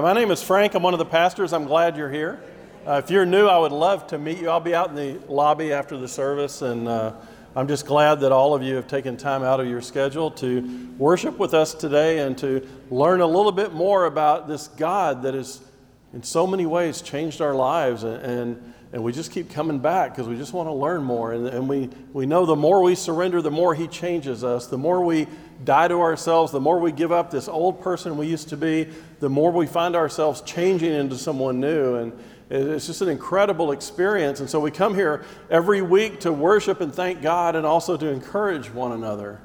Right, my name is Frank. I'm one of the pastors. I'm glad you're here. Uh, if you're new, I would love to meet you. I'll be out in the lobby after the service, and uh, I'm just glad that all of you have taken time out of your schedule to worship with us today and to learn a little bit more about this God that has, in so many ways, changed our lives. And, and, and we just keep coming back because we just want to learn more. And, and we, we know the more we surrender, the more He changes us. The more we die to ourselves, the more we give up this old person we used to be, the more we find ourselves changing into someone new. And it's just an incredible experience. And so we come here every week to worship and thank God and also to encourage one another.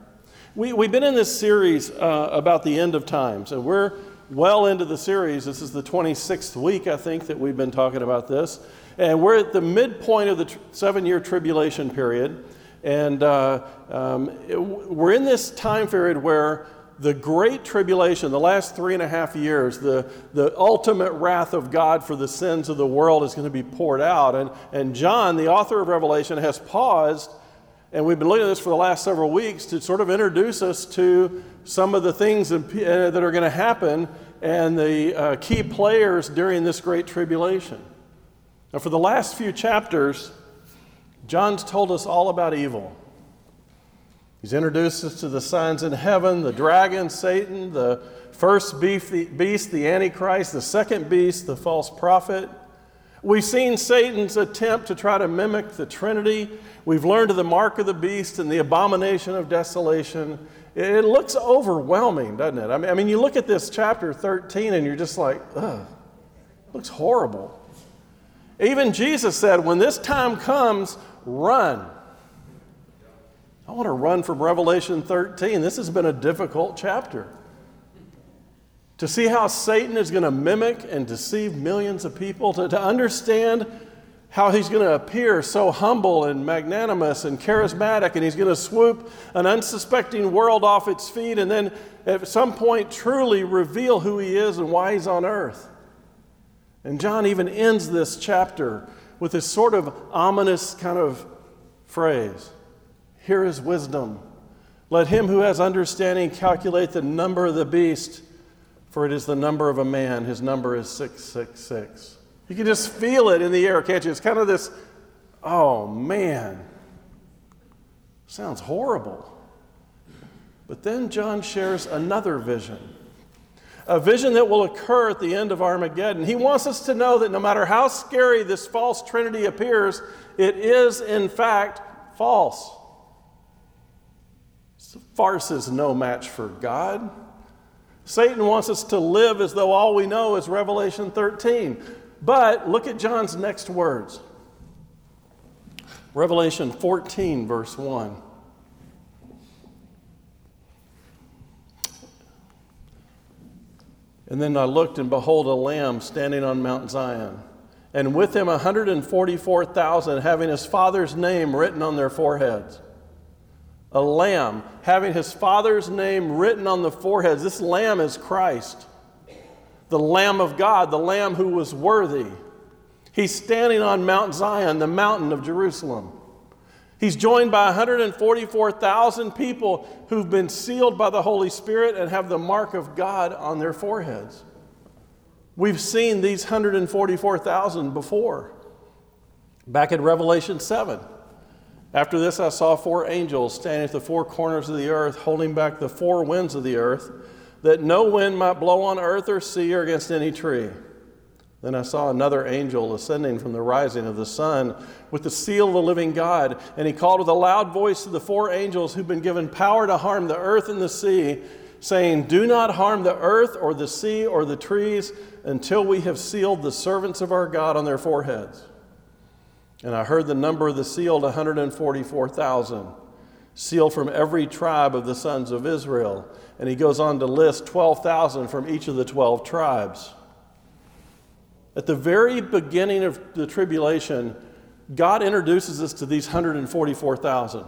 We, we've been in this series uh, about the end of times, and we're well into the series. This is the 26th week, I think, that we've been talking about this. And we're at the midpoint of the tr- seven year tribulation period. And uh, um, it, we're in this time period where the great tribulation, the last three and a half years, the, the ultimate wrath of God for the sins of the world is going to be poured out. And, and John, the author of Revelation, has paused, and we've been looking at this for the last several weeks to sort of introduce us to some of the things that are going to happen and the uh, key players during this great tribulation. Now, for the last few chapters, John's told us all about evil. He's introduced us to the signs in heaven the dragon, Satan, the first beast, the Antichrist, the second beast, the false prophet. We've seen Satan's attempt to try to mimic the Trinity. We've learned of the mark of the beast and the abomination of desolation. It looks overwhelming, doesn't it? I mean, you look at this chapter 13 and you're just like, ugh, looks horrible. Even Jesus said, when this time comes, run. I want to run from Revelation 13. This has been a difficult chapter. To see how Satan is going to mimic and deceive millions of people, to, to understand how he's going to appear so humble and magnanimous and charismatic, and he's going to swoop an unsuspecting world off its feet, and then at some point truly reveal who he is and why he's on earth. And John even ends this chapter with this sort of ominous kind of phrase Here is wisdom. Let him who has understanding calculate the number of the beast, for it is the number of a man. His number is 666. You can just feel it in the air, can't you? It's kind of this, oh man, sounds horrible. But then John shares another vision a vision that will occur at the end of Armageddon. He wants us to know that no matter how scary this false trinity appears, it is in fact false. Farce is no match for God. Satan wants us to live as though all we know is Revelation 13. But look at John's next words Revelation 14, verse 1. And then I looked, and behold, a lamb standing on Mount Zion, and with him 144,000 having his father's name written on their foreheads. A lamb having his father's name written on the foreheads. This lamb is Christ, the Lamb of God, the lamb who was worthy. He's standing on Mount Zion, the mountain of Jerusalem. He's joined by 144,000 people who've been sealed by the Holy Spirit and have the mark of God on their foreheads. We've seen these 144,000 before. Back in Revelation 7. After this, I saw four angels standing at the four corners of the earth, holding back the four winds of the earth, that no wind might blow on earth or sea or against any tree. Then I saw another angel ascending from the rising of the sun with the seal of the living God. And he called with a loud voice to the four angels who've been given power to harm the earth and the sea, saying, Do not harm the earth or the sea or the trees until we have sealed the servants of our God on their foreheads. And I heard the number of the sealed 144,000, sealed from every tribe of the sons of Israel. And he goes on to list 12,000 from each of the 12 tribes. At the very beginning of the tribulation, God introduces us to these 144,000,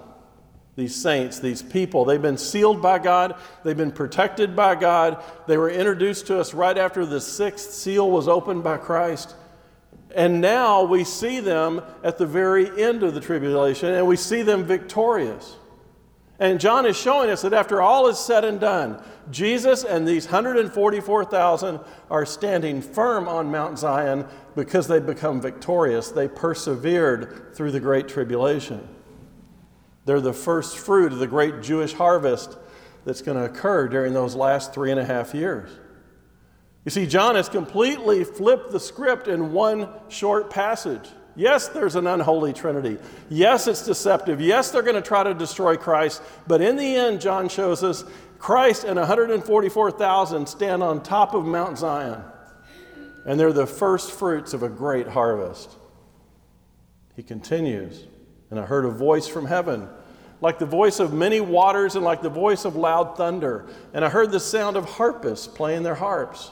these saints, these people. They've been sealed by God, they've been protected by God. They were introduced to us right after the sixth seal was opened by Christ. And now we see them at the very end of the tribulation, and we see them victorious. And John is showing us that after all is said and done, Jesus and these 144,000 are standing firm on Mount Zion because they become victorious. They persevered through the great tribulation. They're the first fruit of the great Jewish harvest that's going to occur during those last three and a half years. You see, John has completely flipped the script in one short passage. Yes, there's an unholy trinity. Yes, it's deceptive. Yes, they're going to try to destroy Christ. But in the end, John shows us Christ and 144,000 stand on top of Mount Zion. And they're the first fruits of a great harvest. He continues, and I heard a voice from heaven, like the voice of many waters and like the voice of loud thunder. And I heard the sound of harpists playing their harps.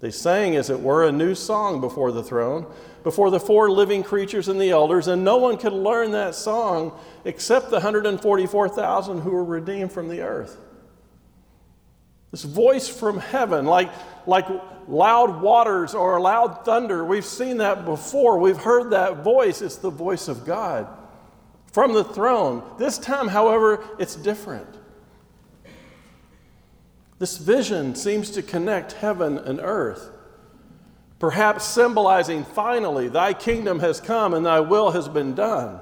They sang, as it were, a new song before the throne before the four living creatures and the elders, and no one could learn that song except the 144,000 who were redeemed from the earth. This voice from heaven, like, like loud waters or loud thunder, we've seen that before. We've heard that voice. It's the voice of God from the throne. This time, however, it's different. This vision seems to connect heaven and earth perhaps symbolizing finally, thy kingdom has come and thy will has been done.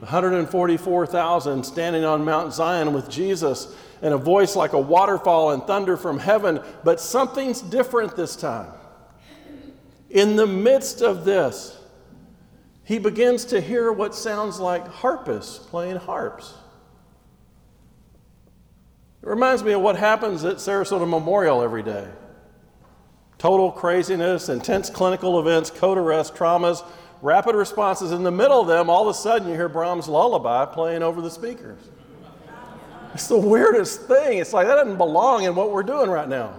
144,000 standing on Mount Zion with Jesus and a voice like a waterfall and thunder from heaven, but something's different this time. In the midst of this, he begins to hear what sounds like harpists playing harps. It reminds me of what happens at Sarasota Memorial every day total craziness, intense clinical events, code arrest, traumas, rapid responses. In the middle of them, all of a sudden you hear Brahms' lullaby playing over the speakers. It's the weirdest thing. It's like that doesn't belong in what we're doing right now.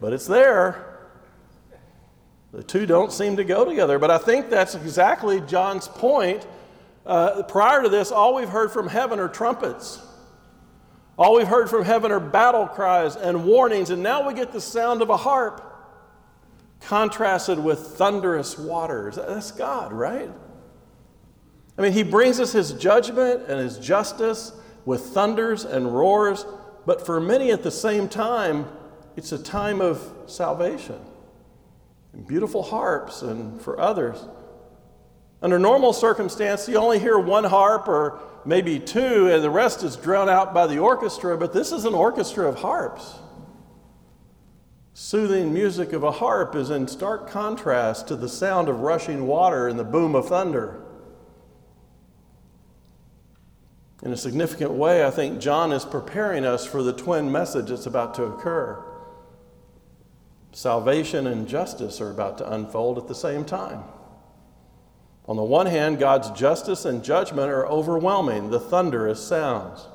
But it's there. The two don't seem to go together. But I think that's exactly John's point. Uh, prior to this, all we've heard from heaven are trumpets. All we've heard from heaven are battle cries and warnings, and now we get the sound of a harp contrasted with thunderous waters. That's God, right? I mean, He brings us His judgment and His justice with thunders and roars, but for many at the same time, it's a time of salvation and beautiful harps, and for others. Under normal circumstance, you only hear one harp or maybe two, and the rest is drowned out by the orchestra, but this is an orchestra of harps. Soothing music of a harp is in stark contrast to the sound of rushing water and the boom of thunder. In a significant way, I think John is preparing us for the twin message that's about to occur. Salvation and justice are about to unfold at the same time. On the one hand, God's justice and judgment are overwhelming, the thunderous sounds.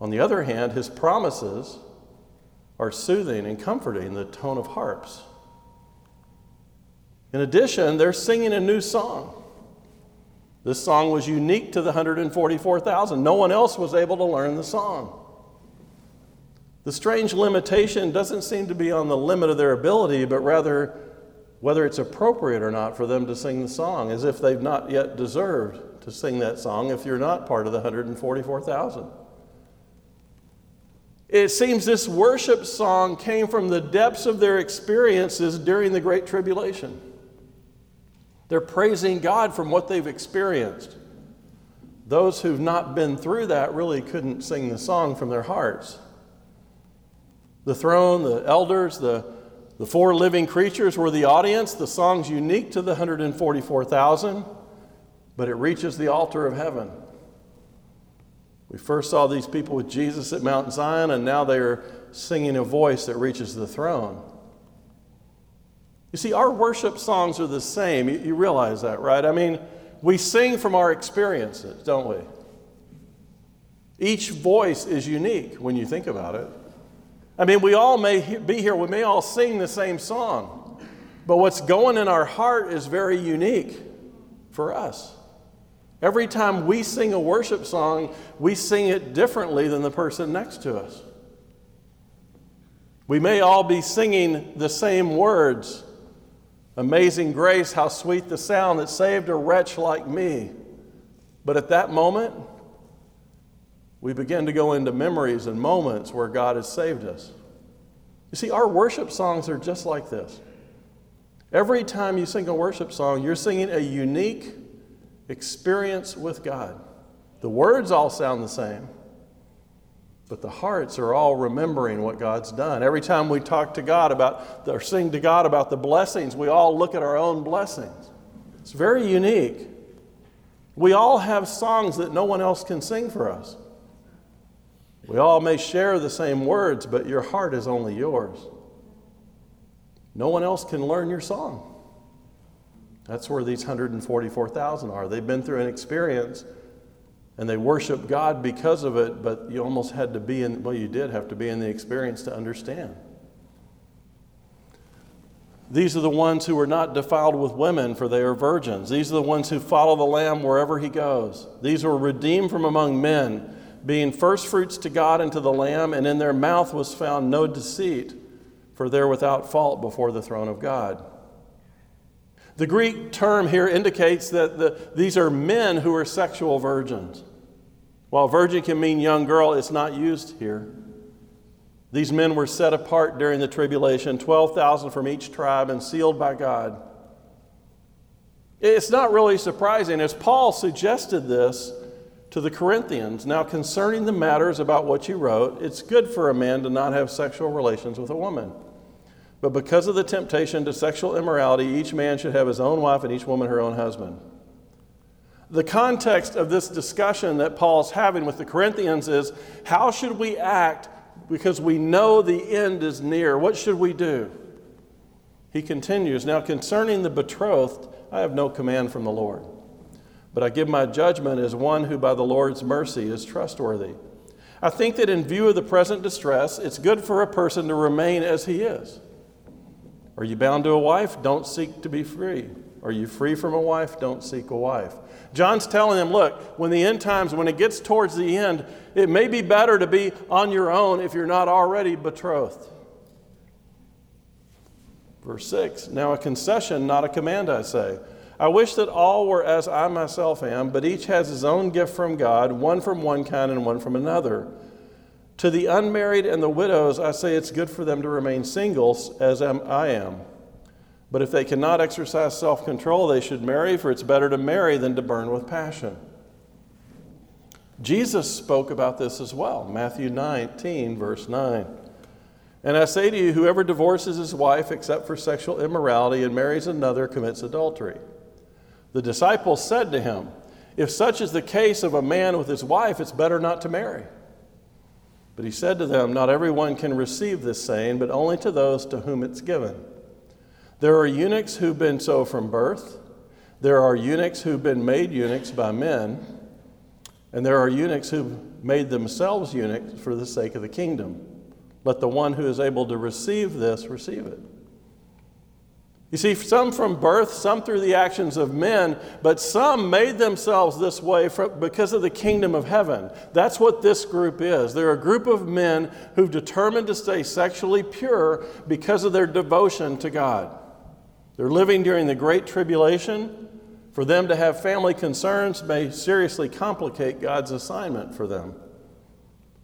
On the other hand, his promises are soothing and comforting, the tone of harps. In addition, they're singing a new song. This song was unique to the 144,000. No one else was able to learn the song. The strange limitation doesn't seem to be on the limit of their ability, but rather whether it's appropriate or not for them to sing the song, as if they've not yet deserved to sing that song if you're not part of the 144,000. It seems this worship song came from the depths of their experiences during the Great Tribulation. They're praising God from what they've experienced. Those who've not been through that really couldn't sing the song from their hearts. The throne, the elders, the the four living creatures were the audience. The song's unique to the 144,000, but it reaches the altar of heaven. We first saw these people with Jesus at Mount Zion, and now they are singing a voice that reaches the throne. You see, our worship songs are the same. You, realize that, right? I mean, we sing from our experiences, don't we? Each voice is unique when you think about it. I mean, we all may be here, we may all sing the same song, but what's going in our heart is very unique for us. Every time we sing a worship song, we sing it differently than the person next to us. We may all be singing the same words Amazing grace, how sweet the sound that saved a wretch like me. But at that moment, we begin to go into memories and moments where God has saved us. You see, our worship songs are just like this. Every time you sing a worship song, you're singing a unique experience with God. The words all sound the same, but the hearts are all remembering what God's done. Every time we talk to God about, or sing to God about the blessings, we all look at our own blessings. It's very unique. We all have songs that no one else can sing for us. We all may share the same words, but your heart is only yours. No one else can learn your song. That's where these 144,000 are. They've been through an experience and they worship God because of it, but you almost had to be in, well, you did have to be in the experience to understand. These are the ones who are not defiled with women, for they are virgins. These are the ones who follow the Lamb wherever he goes. These were redeemed from among men being firstfruits to God and to the Lamb, and in their mouth was found no deceit, for they're without fault before the throne of God. The Greek term here indicates that the, these are men who are sexual virgins. While virgin can mean young girl, it's not used here. These men were set apart during the tribulation, 12,000 from each tribe, and sealed by God. It's not really surprising, as Paul suggested this to the Corinthians Now, concerning the matters about what you wrote, it's good for a man to not have sexual relations with a woman. But because of the temptation to sexual immorality, each man should have his own wife and each woman her own husband. The context of this discussion that Paul's having with the Corinthians is how should we act because we know the end is near? What should we do? He continues Now, concerning the betrothed, I have no command from the Lord but I give my judgment as one who by the Lord's mercy is trustworthy. I think that in view of the present distress, it's good for a person to remain as he is. Are you bound to a wife? Don't seek to be free. Are you free from a wife? Don't seek a wife. John's telling them, look, when the end times, when it gets towards the end, it may be better to be on your own if you're not already betrothed. Verse 6 Now a concession, not a command, I say. I wish that all were as I myself am, but each has his own gift from God, one from one kind and one from another. To the unmarried and the widows, I say it's good for them to remain single, as am I am. But if they cannot exercise self control, they should marry, for it's better to marry than to burn with passion. Jesus spoke about this as well. Matthew 19, verse 9. And I say to you, whoever divorces his wife except for sexual immorality and marries another commits adultery. The disciples said to him, If such is the case of a man with his wife, it's better not to marry. But he said to them, Not everyone can receive this saying, but only to those to whom it's given. There are eunuchs who've been so from birth, there are eunuchs who've been made eunuchs by men, and there are eunuchs who've made themselves eunuchs for the sake of the kingdom. Let the one who is able to receive this receive it. You see, some from birth, some through the actions of men, but some made themselves this way because of the kingdom of heaven. That's what this group is. They're a group of men who've determined to stay sexually pure because of their devotion to God. They're living during the Great Tribulation. For them to have family concerns may seriously complicate God's assignment for them.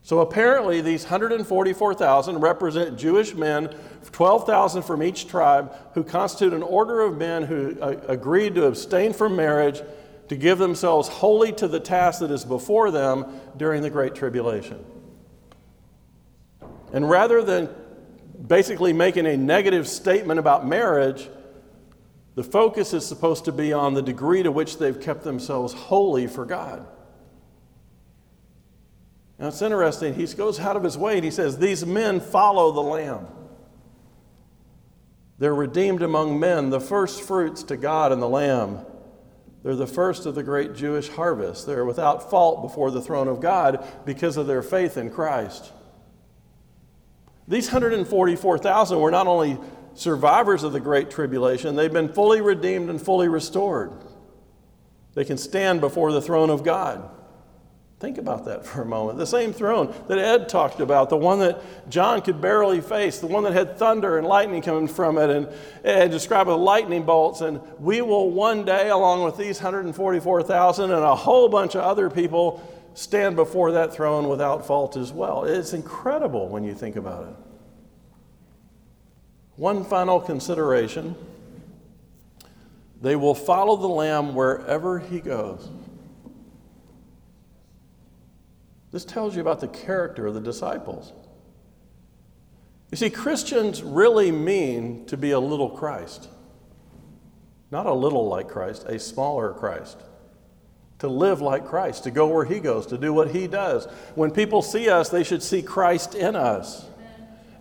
So apparently, these 144,000 represent Jewish men, 12,000 from each tribe, who constitute an order of men who uh, agreed to abstain from marriage to give themselves wholly to the task that is before them during the Great Tribulation. And rather than basically making a negative statement about marriage, the focus is supposed to be on the degree to which they've kept themselves holy for God. Now it's interesting. He goes out of his way and he says, These men follow the Lamb. They're redeemed among men, the first fruits to God and the Lamb. They're the first of the great Jewish harvest. They're without fault before the throne of God because of their faith in Christ. These 144,000 were not only survivors of the Great Tribulation, they've been fully redeemed and fully restored. They can stand before the throne of God. Think about that for a moment. The same throne that Ed talked about, the one that John could barely face, the one that had thunder and lightning coming from it, and, and described with lightning bolts. And we will one day, along with these 144,000 and a whole bunch of other people, stand before that throne without fault as well. It's incredible when you think about it. One final consideration they will follow the Lamb wherever he goes. This tells you about the character of the disciples. You see, Christians really mean to be a little Christ. Not a little like Christ, a smaller Christ. To live like Christ, to go where He goes, to do what He does. When people see us, they should see Christ in us.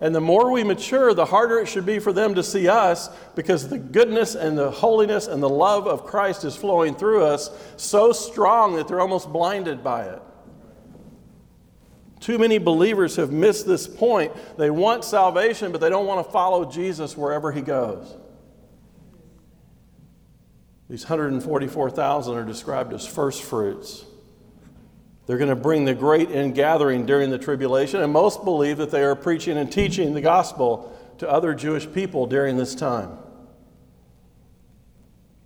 And the more we mature, the harder it should be for them to see us because the goodness and the holiness and the love of Christ is flowing through us so strong that they're almost blinded by it. Too many believers have missed this point. They want salvation, but they don't want to follow Jesus wherever he goes. These 144,000 are described as first fruits. They're going to bring the great ingathering during the tribulation, and most believe that they are preaching and teaching the gospel to other Jewish people during this time.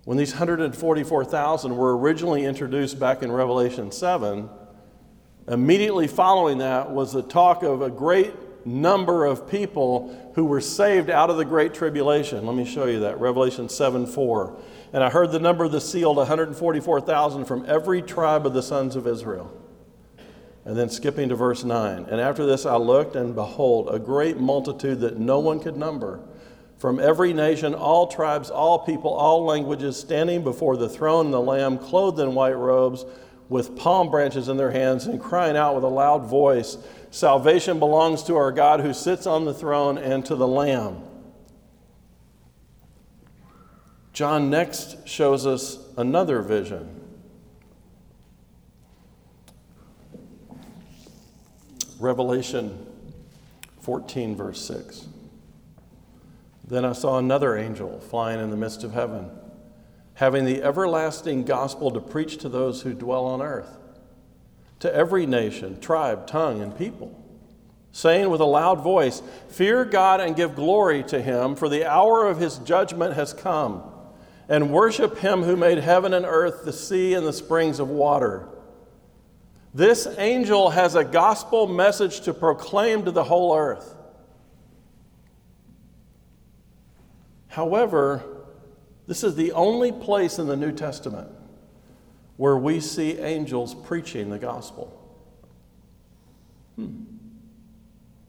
When these 144,000 were originally introduced back in Revelation 7, Immediately following that was the talk of a great number of people who were saved out of the great tribulation. Let me show you that. Revelation 7 4. And I heard the number of the sealed 144,000 from every tribe of the sons of Israel. And then skipping to verse 9. And after this I looked, and behold, a great multitude that no one could number, from every nation, all tribes, all people, all languages, standing before the throne and the Lamb, clothed in white robes with palm branches in their hands and crying out with a loud voice Salvation belongs to our God who sits on the throne and to the Lamb. John next shows us another vision. Revelation 14, verse 6. Then I saw another angel flying in the midst of heaven having the everlasting gospel to preach to those who dwell on earth, to every nation, tribe, tongue, and people, saying with a loud voice, Fear God and give glory to him, for the hour of his judgment has come, and worship him who made heaven and earth, the sea, and the springs of water. This angel has a gospel message to proclaim to the whole earth. However, this is the only place in the New Testament where we see angels preaching the gospel. Hmm.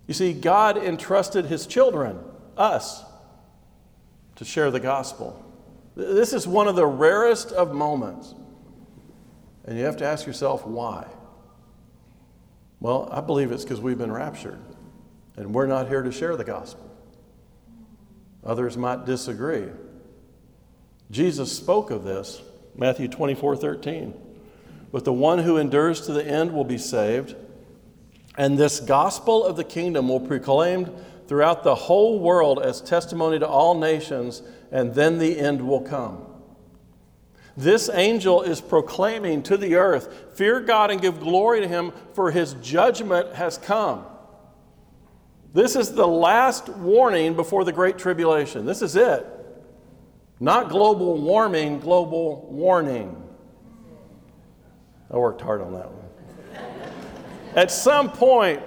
You see, God entrusted his children, us, to share the gospel. This is one of the rarest of moments. And you have to ask yourself, why? Well, I believe it's because we've been raptured and we're not here to share the gospel. Others might disagree. Jesus spoke of this, Matthew 24 13. But the one who endures to the end will be saved. And this gospel of the kingdom will be proclaimed throughout the whole world as testimony to all nations, and then the end will come. This angel is proclaiming to the earth, Fear God and give glory to him, for his judgment has come. This is the last warning before the Great Tribulation. This is it. Not global warming, global warning. I worked hard on that one. At some point,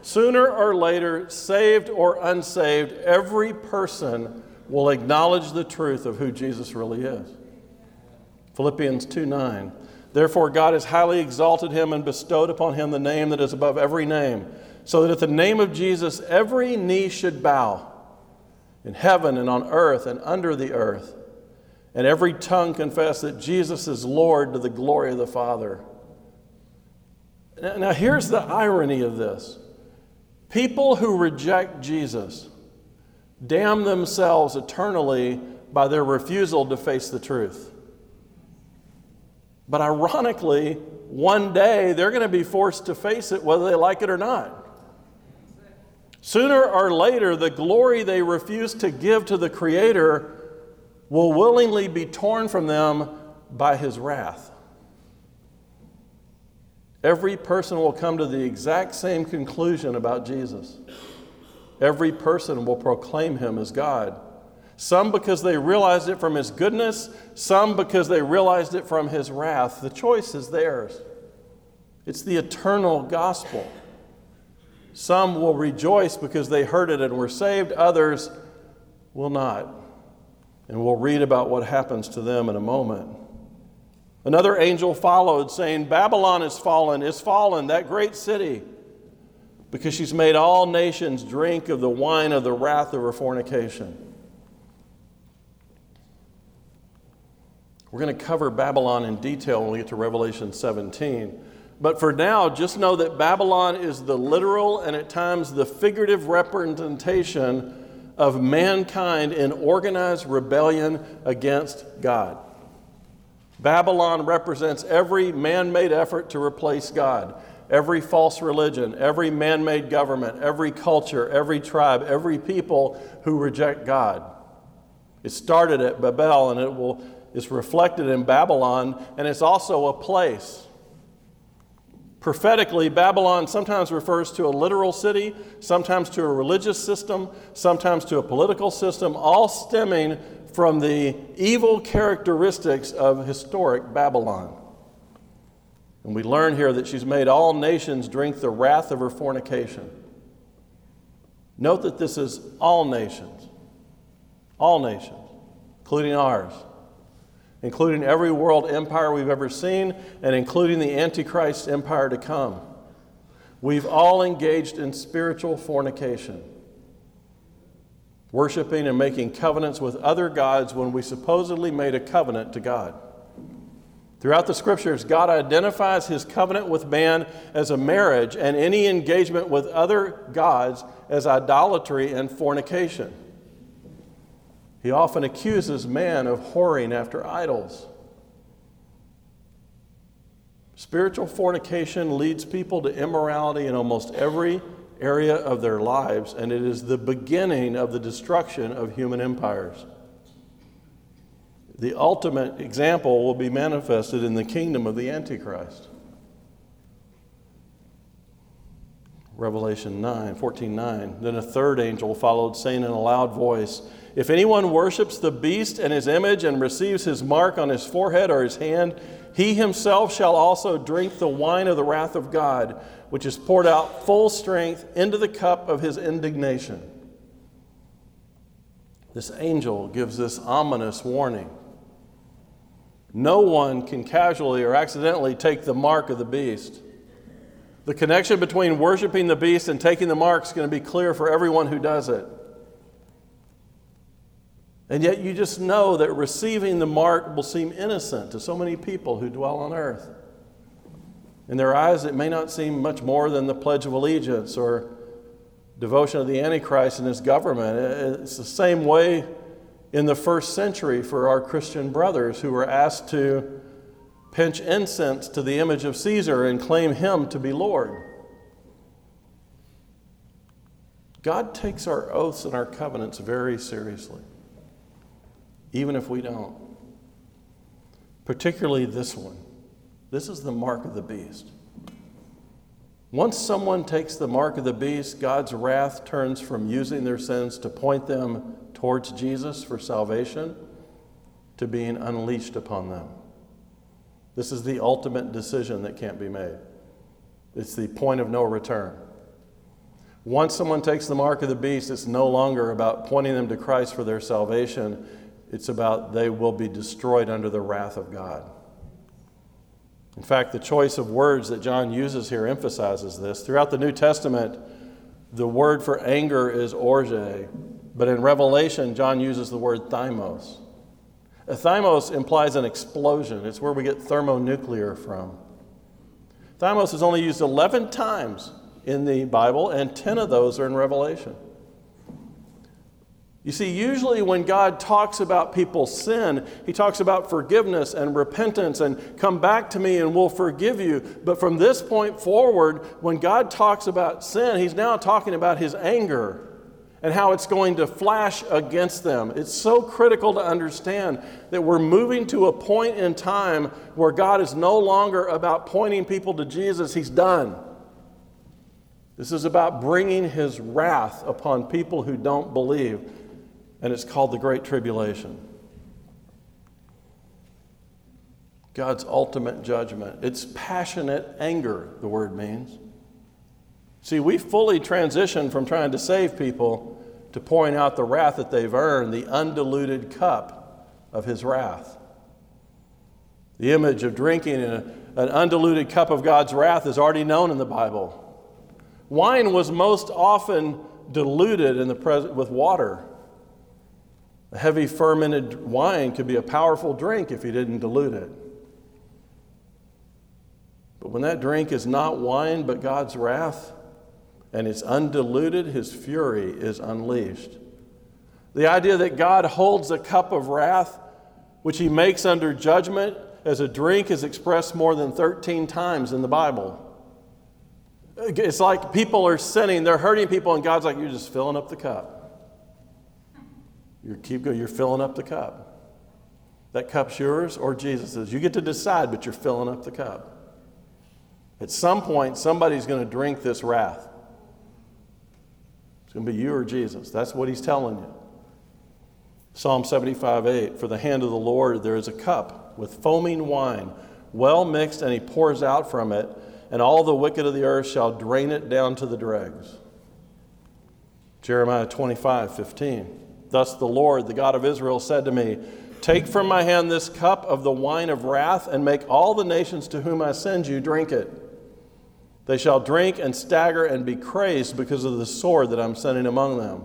sooner or later, saved or unsaved, every person will acknowledge the truth of who Jesus really is. Philippians 2 9. Therefore, God has highly exalted him and bestowed upon him the name that is above every name, so that at the name of Jesus every knee should bow in heaven and on earth and under the earth and every tongue confess that Jesus is Lord to the glory of the Father. Now, here's the irony of this people who reject Jesus damn themselves eternally by their refusal to face the truth. But ironically, one day they're going to be forced to face it whether they like it or not. Sooner or later, the glory they refuse to give to the Creator will willingly be torn from them by his wrath. Every person will come to the exact same conclusion about Jesus. Every person will proclaim him as God. Some because they realized it from his goodness, some because they realized it from his wrath. The choice is theirs. It's the eternal gospel. Some will rejoice because they heard it and were saved, others will not. And we'll read about what happens to them in a moment. Another angel followed, saying, Babylon is fallen, is fallen, that great city, because she's made all nations drink of the wine of the wrath of her fornication. We're going to cover Babylon in detail when we get to Revelation 17. But for now, just know that Babylon is the literal and at times the figurative representation of mankind in organized rebellion against God. Babylon represents every man made effort to replace God, every false religion, every man made government, every culture, every tribe, every people who reject God. It started at Babel and it will, is reflected in Babylon, and it's also a place. Prophetically, Babylon sometimes refers to a literal city, sometimes to a religious system, sometimes to a political system, all stemming from the evil characteristics of historic Babylon. And we learn here that she's made all nations drink the wrath of her fornication. Note that this is all nations, all nations, including ours, including every world empire we've ever seen, and including the Antichrist empire to come. We've all engaged in spiritual fornication worshiping and making covenants with other gods when we supposedly made a covenant to God. Throughout the scriptures, God identifies his covenant with man as a marriage and any engagement with other gods as idolatry and fornication. He often accuses man of whoring after idols. Spiritual fornication leads people to immorality in almost every area of their lives, and it is the beginning of the destruction of human empires. The ultimate example will be manifested in the kingdom of the Antichrist. Revelation 9, 14, 9. Then a third angel followed, saying in a loud voice, If anyone worships the beast and his image and receives his mark on his forehead or his hand, he himself shall also drink the wine of the wrath of God which is poured out full strength into the cup of his indignation. This angel gives this ominous warning. No one can casually or accidentally take the mark of the beast. The connection between worshiping the beast and taking the mark is going to be clear for everyone who does it. And yet, you just know that receiving the mark will seem innocent to so many people who dwell on earth. In their eyes, it may not seem much more than the Pledge of Allegiance or devotion of the Antichrist and his government. It's the same way in the first century for our Christian brothers who were asked to pinch incense to the image of Caesar and claim him to be Lord. God takes our oaths and our covenants very seriously, even if we don't, particularly this one. This is the mark of the beast. Once someone takes the mark of the beast, God's wrath turns from using their sins to point them towards Jesus for salvation to being unleashed upon them. This is the ultimate decision that can't be made. It's the point of no return. Once someone takes the mark of the beast, it's no longer about pointing them to Christ for their salvation. It's about they will be destroyed under the wrath of God. In fact, the choice of words that John uses here emphasizes this. Throughout the New Testament, the word for anger is orge, but in Revelation, John uses the word thymos. A thymos implies an explosion, it's where we get thermonuclear from. Thymos is only used 11 times in the Bible, and 10 of those are in Revelation. You see, usually when God talks about people's sin, he talks about forgiveness and repentance and come back to me and we'll forgive you. But from this point forward, when God talks about sin, he's now talking about his anger and how it's going to flash against them. It's so critical to understand that we're moving to a point in time where God is no longer about pointing people to Jesus, he's done. This is about bringing his wrath upon people who don't believe and it's called the Great Tribulation. God's ultimate judgment. It's passionate anger, the word means. See, we fully transitioned from trying to save people to pouring out the wrath that they've earned, the undiluted cup of his wrath. The image of drinking a, an undiluted cup of God's wrath is already known in the Bible. Wine was most often diluted in the pres- with water. A heavy fermented wine could be a powerful drink if you didn't dilute it. But when that drink is not wine but God's wrath and it's undiluted, his fury is unleashed. The idea that God holds a cup of wrath, which he makes under judgment as a drink, is expressed more than 13 times in the Bible. It's like people are sinning, they're hurting people, and God's like, You're just filling up the cup. You keep going, you're filling up the cup. That cup's yours or Jesus's. You get to decide, but you're filling up the cup. At some point, somebody's going to drink this wrath. It's going to be you or Jesus. That's what he's telling you. Psalm 75 8 For the hand of the Lord there is a cup with foaming wine, well mixed, and he pours out from it and all the wicked of the earth shall drain it down to the dregs. Jeremiah 25, 15. Thus the Lord, the God of Israel, said to me, Take from my hand this cup of the wine of wrath, and make all the nations to whom I send you drink it. They shall drink and stagger and be crazed because of the sword that I'm sending among them.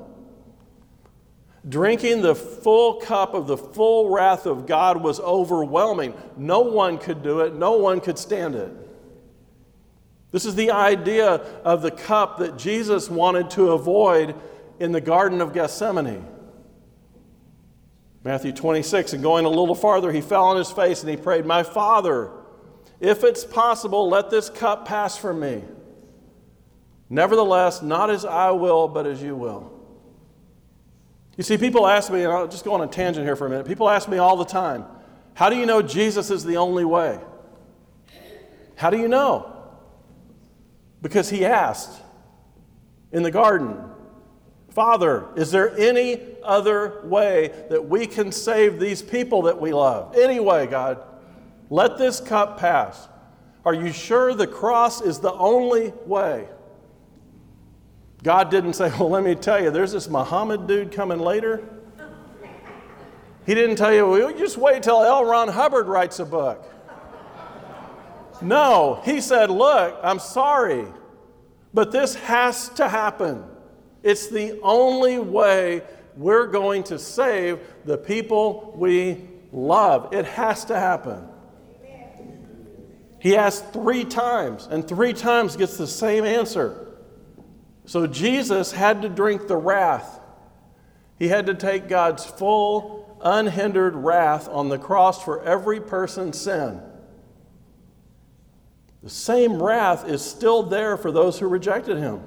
Drinking the full cup of the full wrath of God was overwhelming. No one could do it, no one could stand it. This is the idea of the cup that Jesus wanted to avoid in the Garden of Gethsemane. Matthew 26, and going a little farther, he fell on his face and he prayed, My Father, if it's possible, let this cup pass from me. Nevertheless, not as I will, but as you will. You see, people ask me, and I'll just go on a tangent here for a minute. People ask me all the time, How do you know Jesus is the only way? How do you know? because he asked in the garden, Father, is there any other way that we can save these people that we love? Any way, God. Let this cup pass. Are you sure the cross is the only way? God didn't say, Well, let me tell you, there's this Muhammad dude coming later. He didn't tell you, well, just wait till L. Ron Hubbard writes a book. No, he said, Look, I'm sorry, but this has to happen. It's the only way we're going to save the people we love. It has to happen. He asks three times, and three times gets the same answer. So Jesus had to drink the wrath. He had to take God's full, unhindered wrath on the cross for every person's sin. The same wrath is still there for those who rejected him.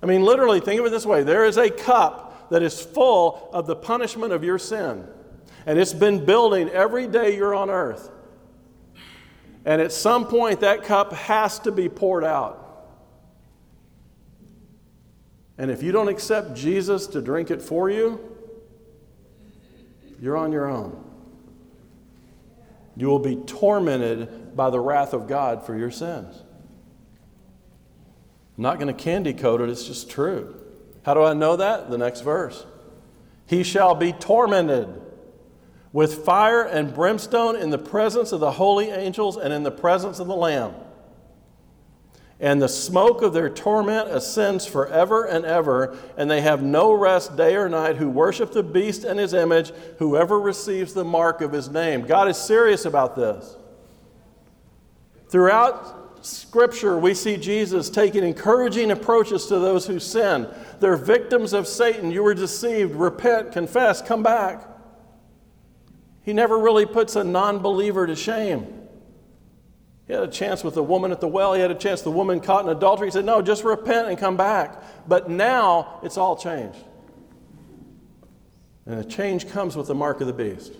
I mean, literally, think of it this way there is a cup that is full of the punishment of your sin, and it's been building every day you're on earth. And at some point, that cup has to be poured out. And if you don't accept Jesus to drink it for you, you're on your own. You will be tormented by the wrath of God for your sins. I'm not going to candy coat it, it's just true. How do I know that? The next verse. He shall be tormented with fire and brimstone in the presence of the holy angels and in the presence of the Lamb and the smoke of their torment ascends forever and ever, and they have no rest day or night who worship the beast and his image, whoever receives the mark of his name. God is serious about this. Throughout Scripture, we see Jesus taking encouraging approaches to those who sin. They're victims of Satan. You were deceived. Repent, confess, come back. He never really puts a non believer to shame. He had a chance with the woman at the well. He had a chance, the woman caught in adultery. He said, No, just repent and come back. But now it's all changed. And the change comes with the mark of the beast.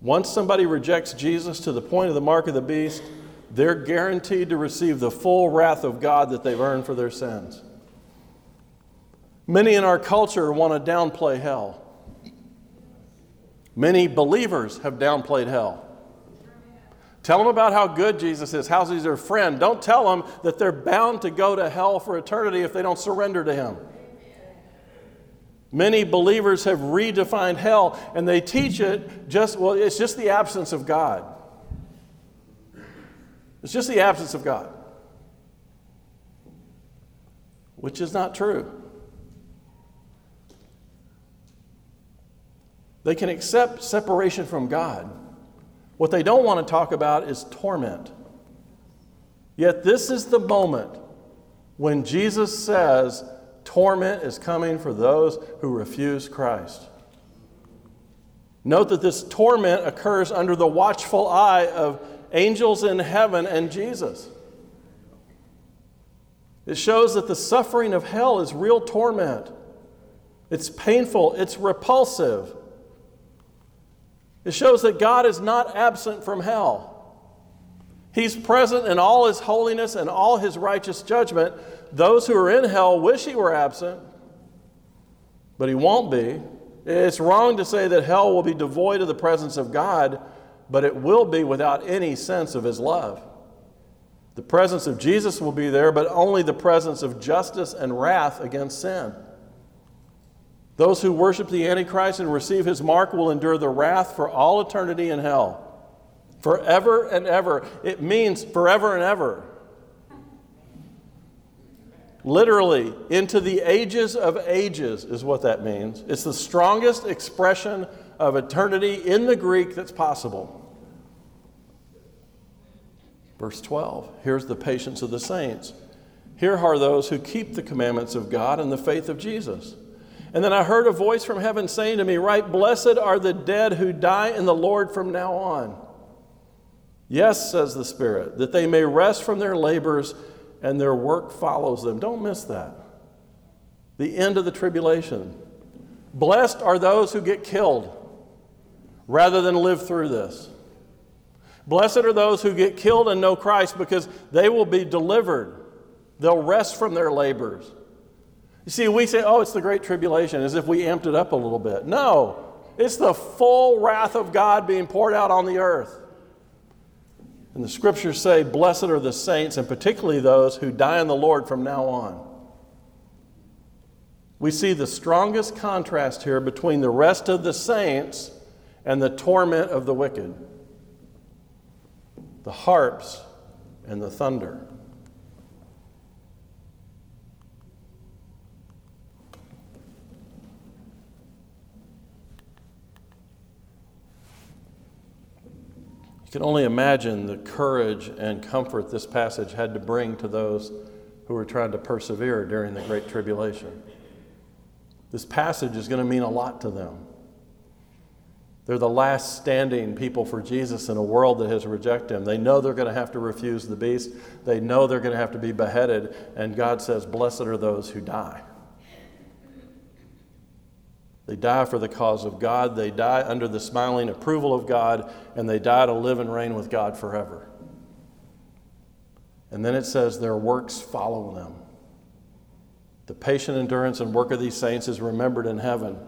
Once somebody rejects Jesus to the point of the mark of the beast, they're guaranteed to receive the full wrath of God that they've earned for their sins. Many in our culture want to downplay hell. Many believers have downplayed hell. Tell them about how good Jesus is, how he's their friend. Don't tell them that they're bound to go to hell for eternity if they don't surrender to him. Many believers have redefined hell and they teach it just, well, it's just the absence of God. It's just the absence of God, which is not true. They can accept separation from God. What they don't want to talk about is torment. Yet, this is the moment when Jesus says, Torment is coming for those who refuse Christ. Note that this torment occurs under the watchful eye of angels in heaven and Jesus. It shows that the suffering of hell is real torment. It's painful, it's repulsive. It shows that God is not absent from hell. He's present in all his holiness and all his righteous judgment. Those who are in hell wish he were absent, but he won't be. It's wrong to say that hell will be devoid of the presence of God, but it will be without any sense of his love. The presence of Jesus will be there, but only the presence of justice and wrath against sin. Those who worship the Antichrist and receive his mark will endure the wrath for all eternity in hell. Forever and ever. It means forever and ever. Literally, into the ages of ages is what that means. It's the strongest expression of eternity in the Greek that's possible. Verse 12 here's the patience of the saints. Here are those who keep the commandments of God and the faith of Jesus. And then I heard a voice from heaven saying to me, Right, blessed are the dead who die in the Lord from now on. Yes, says the Spirit, that they may rest from their labors and their work follows them. Don't miss that. The end of the tribulation. Blessed are those who get killed rather than live through this. Blessed are those who get killed and know Christ because they will be delivered. They'll rest from their labors. You see, we say, oh, it's the Great Tribulation, as if we amped it up a little bit. No, it's the full wrath of God being poured out on the earth. And the scriptures say, Blessed are the saints, and particularly those who die in the Lord from now on. We see the strongest contrast here between the rest of the saints and the torment of the wicked the harps and the thunder. Can only imagine the courage and comfort this passage had to bring to those who were trying to persevere during the Great Tribulation. This passage is going to mean a lot to them. They're the last standing people for Jesus in a world that has rejected him. They know they're going to have to refuse the beast. They know they're going to have to be beheaded. And God says, Blessed are those who die. They die for the cause of God. They die under the smiling approval of God, and they die to live and reign with God forever. And then it says, Their works follow them. The patient endurance and work of these saints is remembered in heaven.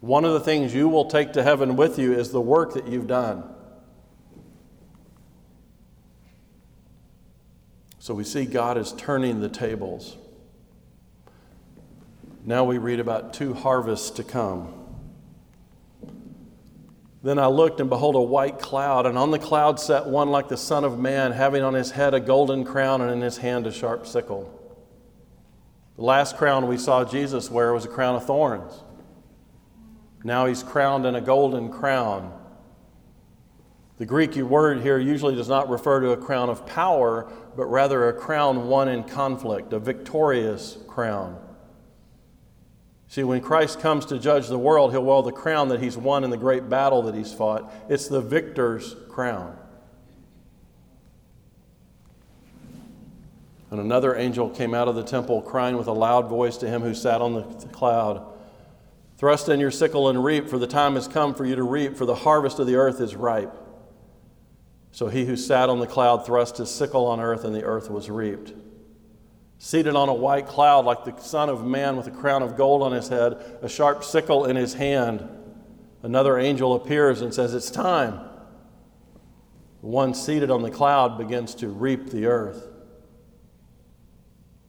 One of the things you will take to heaven with you is the work that you've done. So we see God is turning the tables. Now we read about two harvests to come. Then I looked, and behold, a white cloud, and on the cloud sat one like the Son of Man, having on his head a golden crown and in his hand a sharp sickle. The last crown we saw Jesus wear was a crown of thorns. Now he's crowned in a golden crown. The Greek word here usually does not refer to a crown of power, but rather a crown won in conflict, a victorious crown. See, when Christ comes to judge the world, he'll wear the crown that he's won in the great battle that he's fought. It's the victor's crown. And another angel came out of the temple, crying with a loud voice to him who sat on the cloud Thrust in your sickle and reap, for the time has come for you to reap, for the harvest of the earth is ripe. So he who sat on the cloud thrust his sickle on earth, and the earth was reaped. Seated on a white cloud, like the Son of Man with a crown of gold on his head, a sharp sickle in his hand, another angel appears and says, It's time. The one seated on the cloud begins to reap the earth.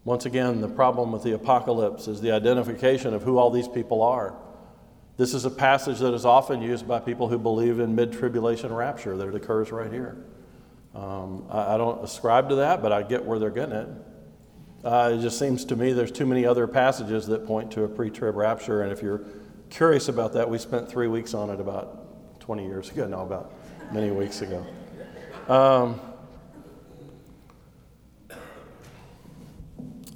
Once again, the problem with the apocalypse is the identification of who all these people are. This is a passage that is often used by people who believe in mid tribulation rapture, that it occurs right here. Um, I, I, don't ascribe to that, but I get where they're getting it. Uh, it just seems to me there's too many other passages that point to a pre trib rapture, and if you're curious about that, we spent three weeks on it about 20 years ago, no, about many weeks ago. Um,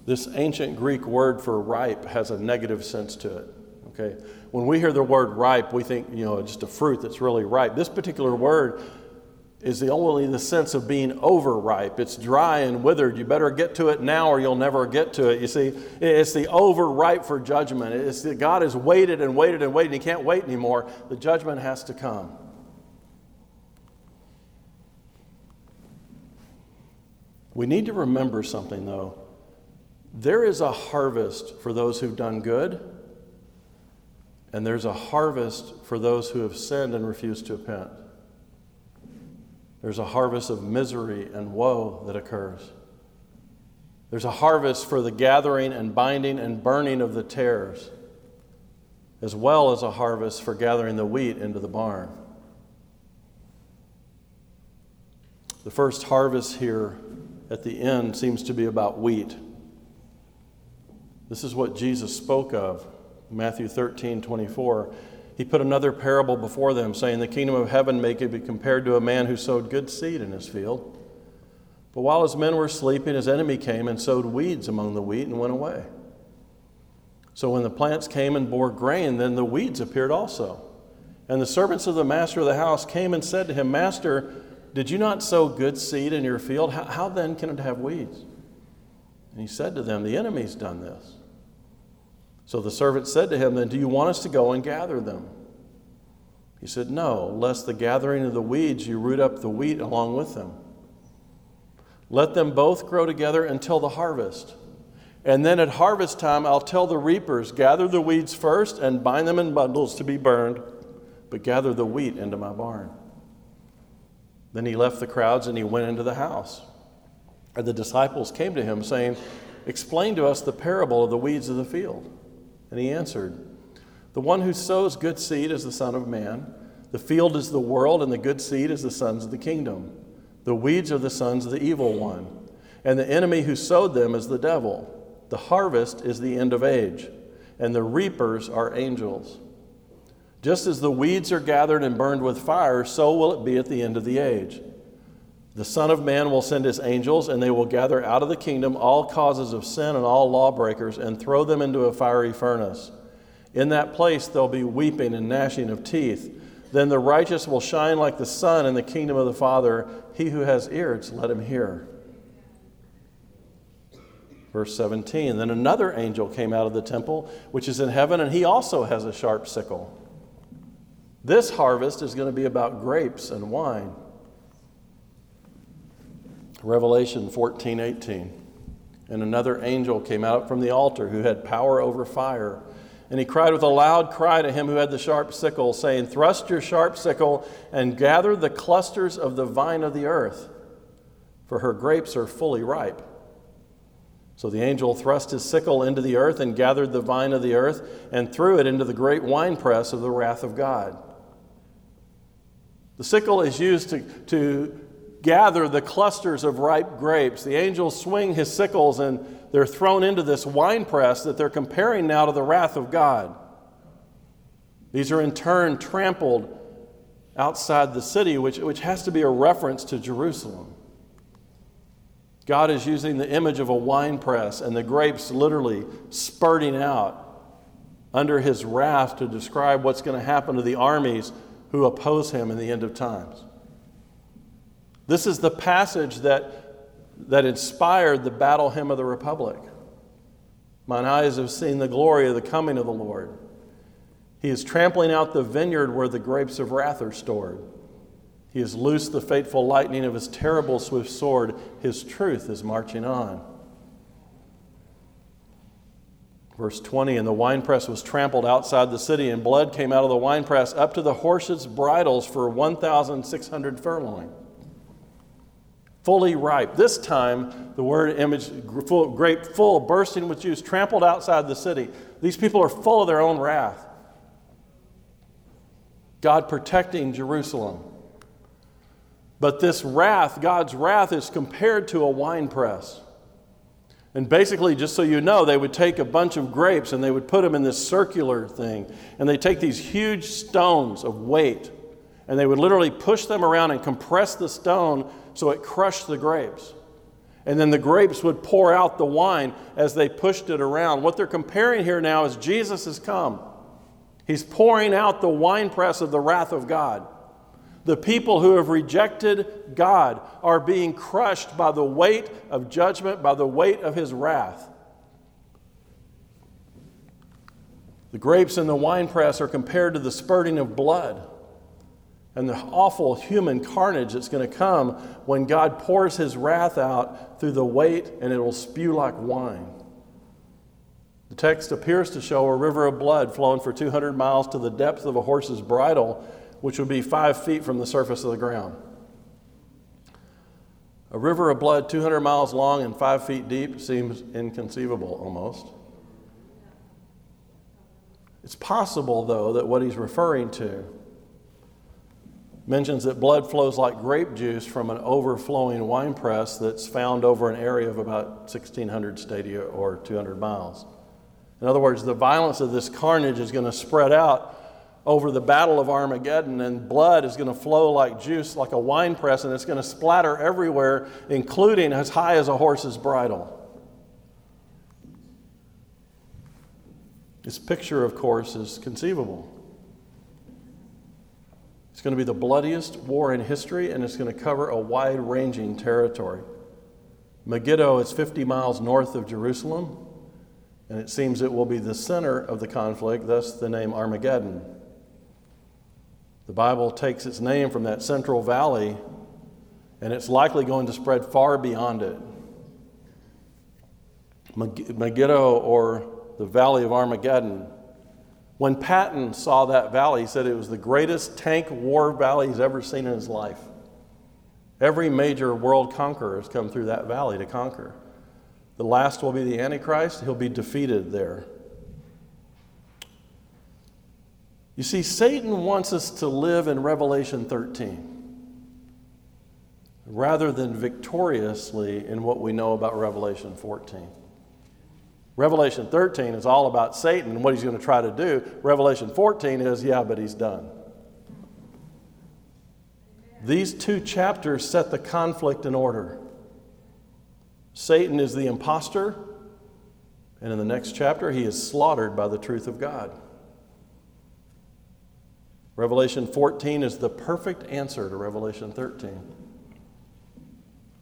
this ancient Greek word for ripe has a negative sense to it. Okay, when we hear the word ripe, we think you know just a fruit that's really ripe. This particular word is the only the sense of being overripe. It's dry and withered. You better get to it now or you'll never get to it. You see, it's the overripe for judgment. It's that God has waited and waited and waited. He can't wait anymore. The judgment has to come. We need to remember something though. There is a harvest for those who've done good, and there's a harvest for those who have sinned and refused to repent. There's a harvest of misery and woe that occurs. There's a harvest for the gathering and binding and burning of the tares, as well as a harvest for gathering the wheat into the barn. The first harvest here at the end seems to be about wheat. This is what Jesus spoke of, Matthew 13 24. He put another parable before them, saying, The kingdom of heaven may be compared to a man who sowed good seed in his field. But while his men were sleeping, his enemy came and sowed weeds among the wheat and went away. So when the plants came and bore grain, then the weeds appeared also. And the servants of the master of the house came and said to him, Master, did you not sow good seed in your field? How, how then can it have weeds? And he said to them, The enemy's done this. So the servant said to him, Then do you want us to go and gather them? He said, No, lest the gathering of the weeds you root up the wheat along with them. Let them both grow together until the harvest. And then at harvest time, I'll tell the reapers, Gather the weeds first and bind them in bundles to be burned, but gather the wheat into my barn. Then he left the crowds and he went into the house. And the disciples came to him, saying, Explain to us the parable of the weeds of the field. And he answered, The one who sows good seed is the Son of Man. The field is the world, and the good seed is the sons of the kingdom. The weeds are the sons of the evil one. And the enemy who sowed them is the devil. The harvest is the end of age, and the reapers are angels. Just as the weeds are gathered and burned with fire, so will it be at the end of the age. The Son of Man will send his angels, and they will gather out of the kingdom all causes of sin and all lawbreakers and throw them into a fiery furnace. In that place there'll be weeping and gnashing of teeth. Then the righteous will shine like the sun in the kingdom of the Father. He who has ears, let him hear. Verse 17 Then another angel came out of the temple, which is in heaven, and he also has a sharp sickle. This harvest is going to be about grapes and wine. Revelation 14 18. And another angel came out from the altar who had power over fire. And he cried with a loud cry to him who had the sharp sickle, saying, Thrust your sharp sickle and gather the clusters of the vine of the earth, for her grapes are fully ripe. So the angel thrust his sickle into the earth and gathered the vine of the earth and threw it into the great winepress of the wrath of God. The sickle is used to, to gather the clusters of ripe grapes. The angels swing his sickles and they're thrown into this winepress that they're comparing now to the wrath of God. These are in turn trampled outside the city, which, which has to be a reference to Jerusalem. God is using the image of a winepress and the grapes literally spurting out under his wrath to describe what's going to happen to the armies who oppose him in the end of times. This is the passage that, that inspired the battle hymn of the Republic. Mine eyes have seen the glory of the coming of the Lord. He is trampling out the vineyard where the grapes of wrath are stored. He has loosed the fateful lightning of his terrible swift sword. His truth is marching on. Verse 20 And the winepress was trampled outside the city, and blood came out of the winepress up to the horses' bridles for 1,600 furlong. Fully ripe. This time, the word image, full, grape full, bursting with juice, trampled outside the city. These people are full of their own wrath. God protecting Jerusalem. But this wrath, God's wrath, is compared to a wine press. And basically, just so you know, they would take a bunch of grapes and they would put them in this circular thing. And they take these huge stones of weight and they would literally push them around and compress the stone so it crushed the grapes. And then the grapes would pour out the wine as they pushed it around. What they're comparing here now is Jesus has come. He's pouring out the winepress of the wrath of God. The people who have rejected God are being crushed by the weight of judgment, by the weight of his wrath. The grapes in the winepress are compared to the spurting of blood and the awful human carnage that's going to come when God pours his wrath out through the weight and it will spew like wine. The text appears to show a river of blood flowing for 200 miles to the depth of a horse's bridle, which would be five feet from the surface of the ground. A river of blood 200 miles long and five feet deep seems inconceivable almost. It's possible, though, that what he's referring to mentions that blood flows like grape juice from an overflowing wine press that's found over an area of about 1,600 stadia or 200 miles. In other words, the violence of this carnage is going to spread out over the Battle of Armageddon, and blood is going to flow like juice, like a wine press, and it's going to splatter everywhere, including as high as a horse's bridle. This picture, of course, is conceivable. It's going to be the bloodiest war in history, and it's going to cover a wide ranging territory. Megiddo is 50 miles north of Jerusalem, and it seems it will be the center of the conflict, thus the name Armageddon. The Bible takes its name from that central valley, and it's likely going to spread far beyond it. Megiddo, or the Valley of Armageddon, when Patton saw that valley, he said it was the greatest tank war valley he's ever seen in his life. Every major world conqueror has come through that valley to conquer. The last will be the Antichrist, he'll be defeated there. You see, Satan wants us to live in Revelation 13 rather than victoriously in what we know about Revelation 14. Revelation 13 is all about Satan and what he's going to try to do. Revelation 14 is, yeah, but he's done. These two chapters set the conflict in order. Satan is the impostor, and in the next chapter, he is slaughtered by the truth of God. Revelation 14 is the perfect answer to Revelation 13.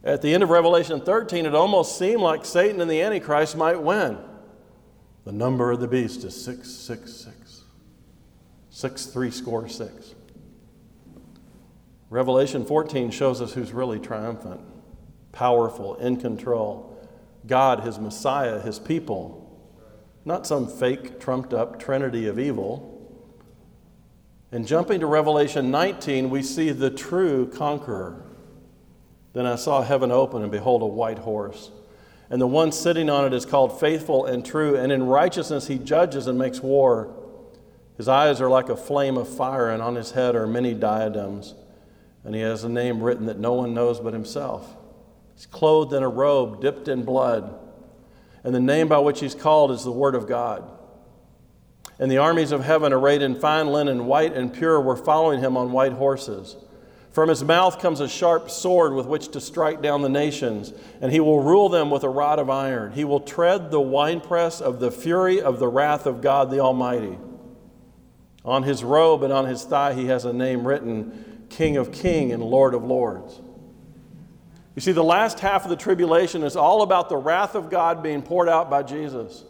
At the end of Revelation 13, it almost seemed like Satan and the Antichrist might win. The number of the beast is 666. Six, three score six. Revelation 14 shows us who's really triumphant, powerful, in control. God, his Messiah, his people. Not some fake, trumped up trinity of evil. And jumping to Revelation 19, we see the true conqueror. Then I saw heaven open, and behold, a white horse. And the one sitting on it is called faithful and true, and in righteousness he judges and makes war. His eyes are like a flame of fire, and on his head are many diadems. And he has a name written that no one knows but himself. He's clothed in a robe dipped in blood, and the name by which he's called is the Word of God. And the armies of heaven, arrayed in fine linen, white and pure, were following him on white horses. From his mouth comes a sharp sword with which to strike down the nations, and he will rule them with a rod of iron. He will tread the winepress of the fury of the wrath of God the Almighty. On his robe and on his thigh, he has a name written King of Kings and Lord of Lords. You see, the last half of the tribulation is all about the wrath of God being poured out by Jesus.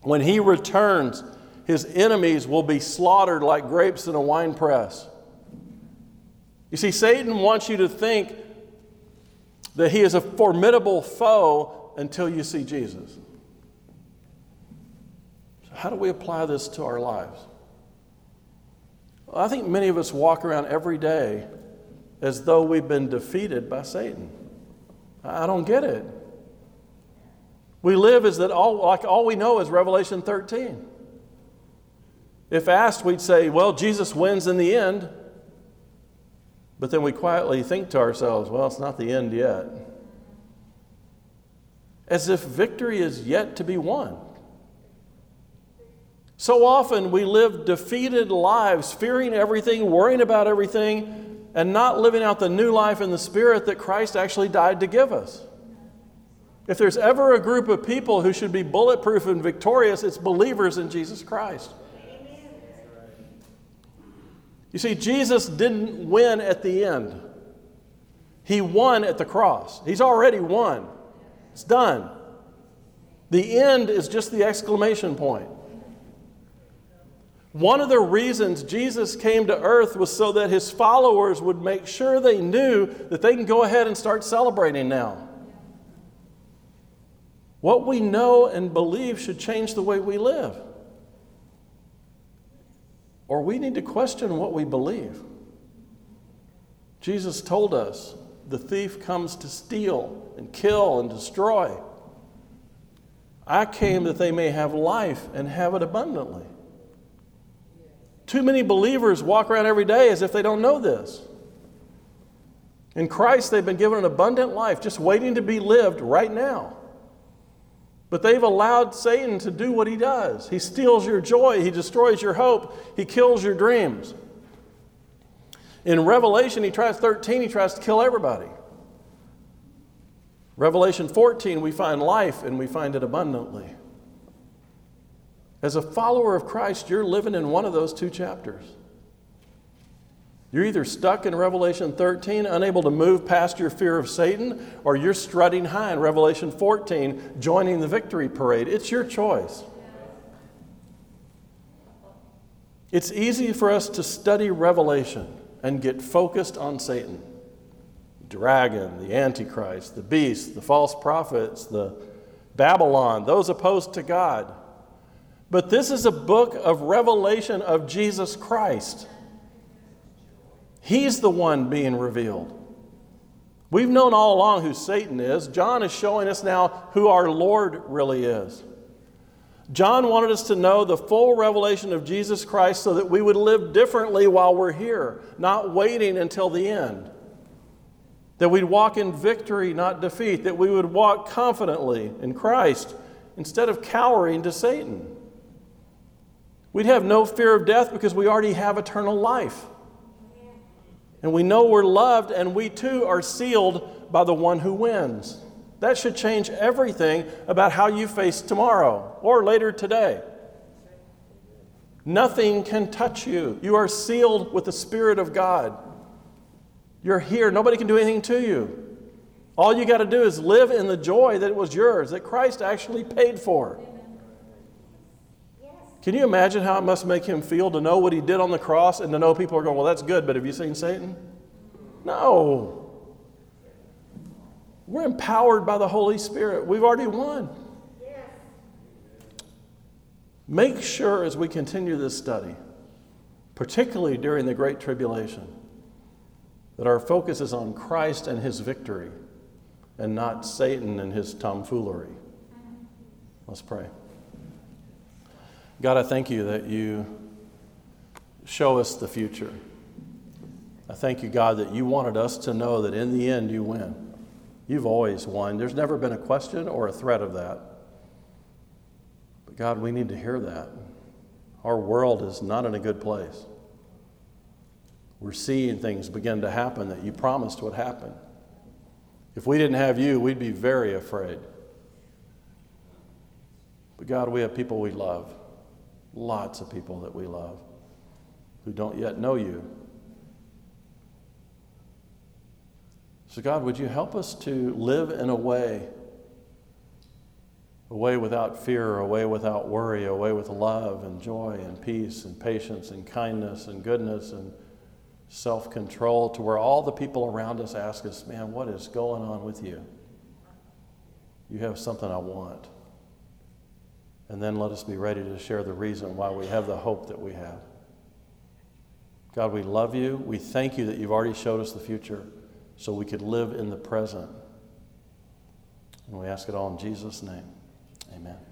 When he returns, his enemies will be slaughtered like grapes in a winepress. You see, Satan wants you to think that he is a formidable foe until you see Jesus. So how do we apply this to our lives? Well, I think many of us walk around every day as though we've been defeated by Satan. I don't get it. We live as that all like all we know is Revelation 13. If asked, we'd say, well, Jesus wins in the end. But then we quietly think to ourselves, well, it's not the end yet. As if victory is yet to be won. So often we live defeated lives, fearing everything, worrying about everything, and not living out the new life in the Spirit that Christ actually died to give us. If there's ever a group of people who should be bulletproof and victorious, it's believers in Jesus Christ. You see, Jesus didn't win at the end. He won at the cross. He's already won. It's done. The end is just the exclamation point. One of the reasons Jesus came to earth was so that his followers would make sure they knew that they can go ahead and start celebrating now. What we know and believe should change the way we live. Or we need to question what we believe. Jesus told us the thief comes to steal and kill and destroy. I came that they may have life and have it abundantly. Too many believers walk around every day as if they don't know this. In Christ, they've been given an abundant life just waiting to be lived right now. But they've allowed Satan to do what he does. He steals your joy, he destroys your hope, he kills your dreams. In Revelation, he tries 13, he tries to kill everybody. Revelation 14, we find life and we find it abundantly. As a follower of Christ, you're living in one of those two chapters. You're either stuck in Revelation 13, unable to move past your fear of Satan, or you're strutting high in Revelation 14, joining the victory parade. It's your choice. It's easy for us to study Revelation and get focused on Satan dragon, the Antichrist, the beast, the false prophets, the Babylon, those opposed to God. But this is a book of revelation of Jesus Christ. He's the one being revealed. We've known all along who Satan is. John is showing us now who our Lord really is. John wanted us to know the full revelation of Jesus Christ so that we would live differently while we're here, not waiting until the end. That we'd walk in victory, not defeat. That we would walk confidently in Christ instead of cowering to Satan. We'd have no fear of death because we already have eternal life. And we know we're loved, and we too are sealed by the one who wins. That should change everything about how you face tomorrow or later today. Nothing can touch you. You are sealed with the Spirit of God. You're here. Nobody can do anything to you. All you got to do is live in the joy that was yours, that Christ actually paid for. Can you imagine how it must make him feel to know what he did on the cross and to know people are going, Well, that's good, but have you seen Satan? No. We're empowered by the Holy Spirit. We've already won. Make sure as we continue this study, particularly during the Great Tribulation, that our focus is on Christ and his victory and not Satan and his tomfoolery. Let's pray. God, I thank you that you show us the future. I thank you, God, that you wanted us to know that in the end you win. You've always won. There's never been a question or a threat of that. But God, we need to hear that. Our world is not in a good place. We're seeing things begin to happen that you promised would happen. If we didn't have you, we'd be very afraid. But God, we have people we love. Lots of people that we love who don't yet know you. So, God, would you help us to live in a way, a way without fear, a way without worry, a way with love and joy and peace and patience and kindness and goodness and self control, to where all the people around us ask us, Man, what is going on with you? You have something I want. And then let us be ready to share the reason why we have the hope that we have. God, we love you. We thank you that you've already showed us the future so we could live in the present. And we ask it all in Jesus' name. Amen.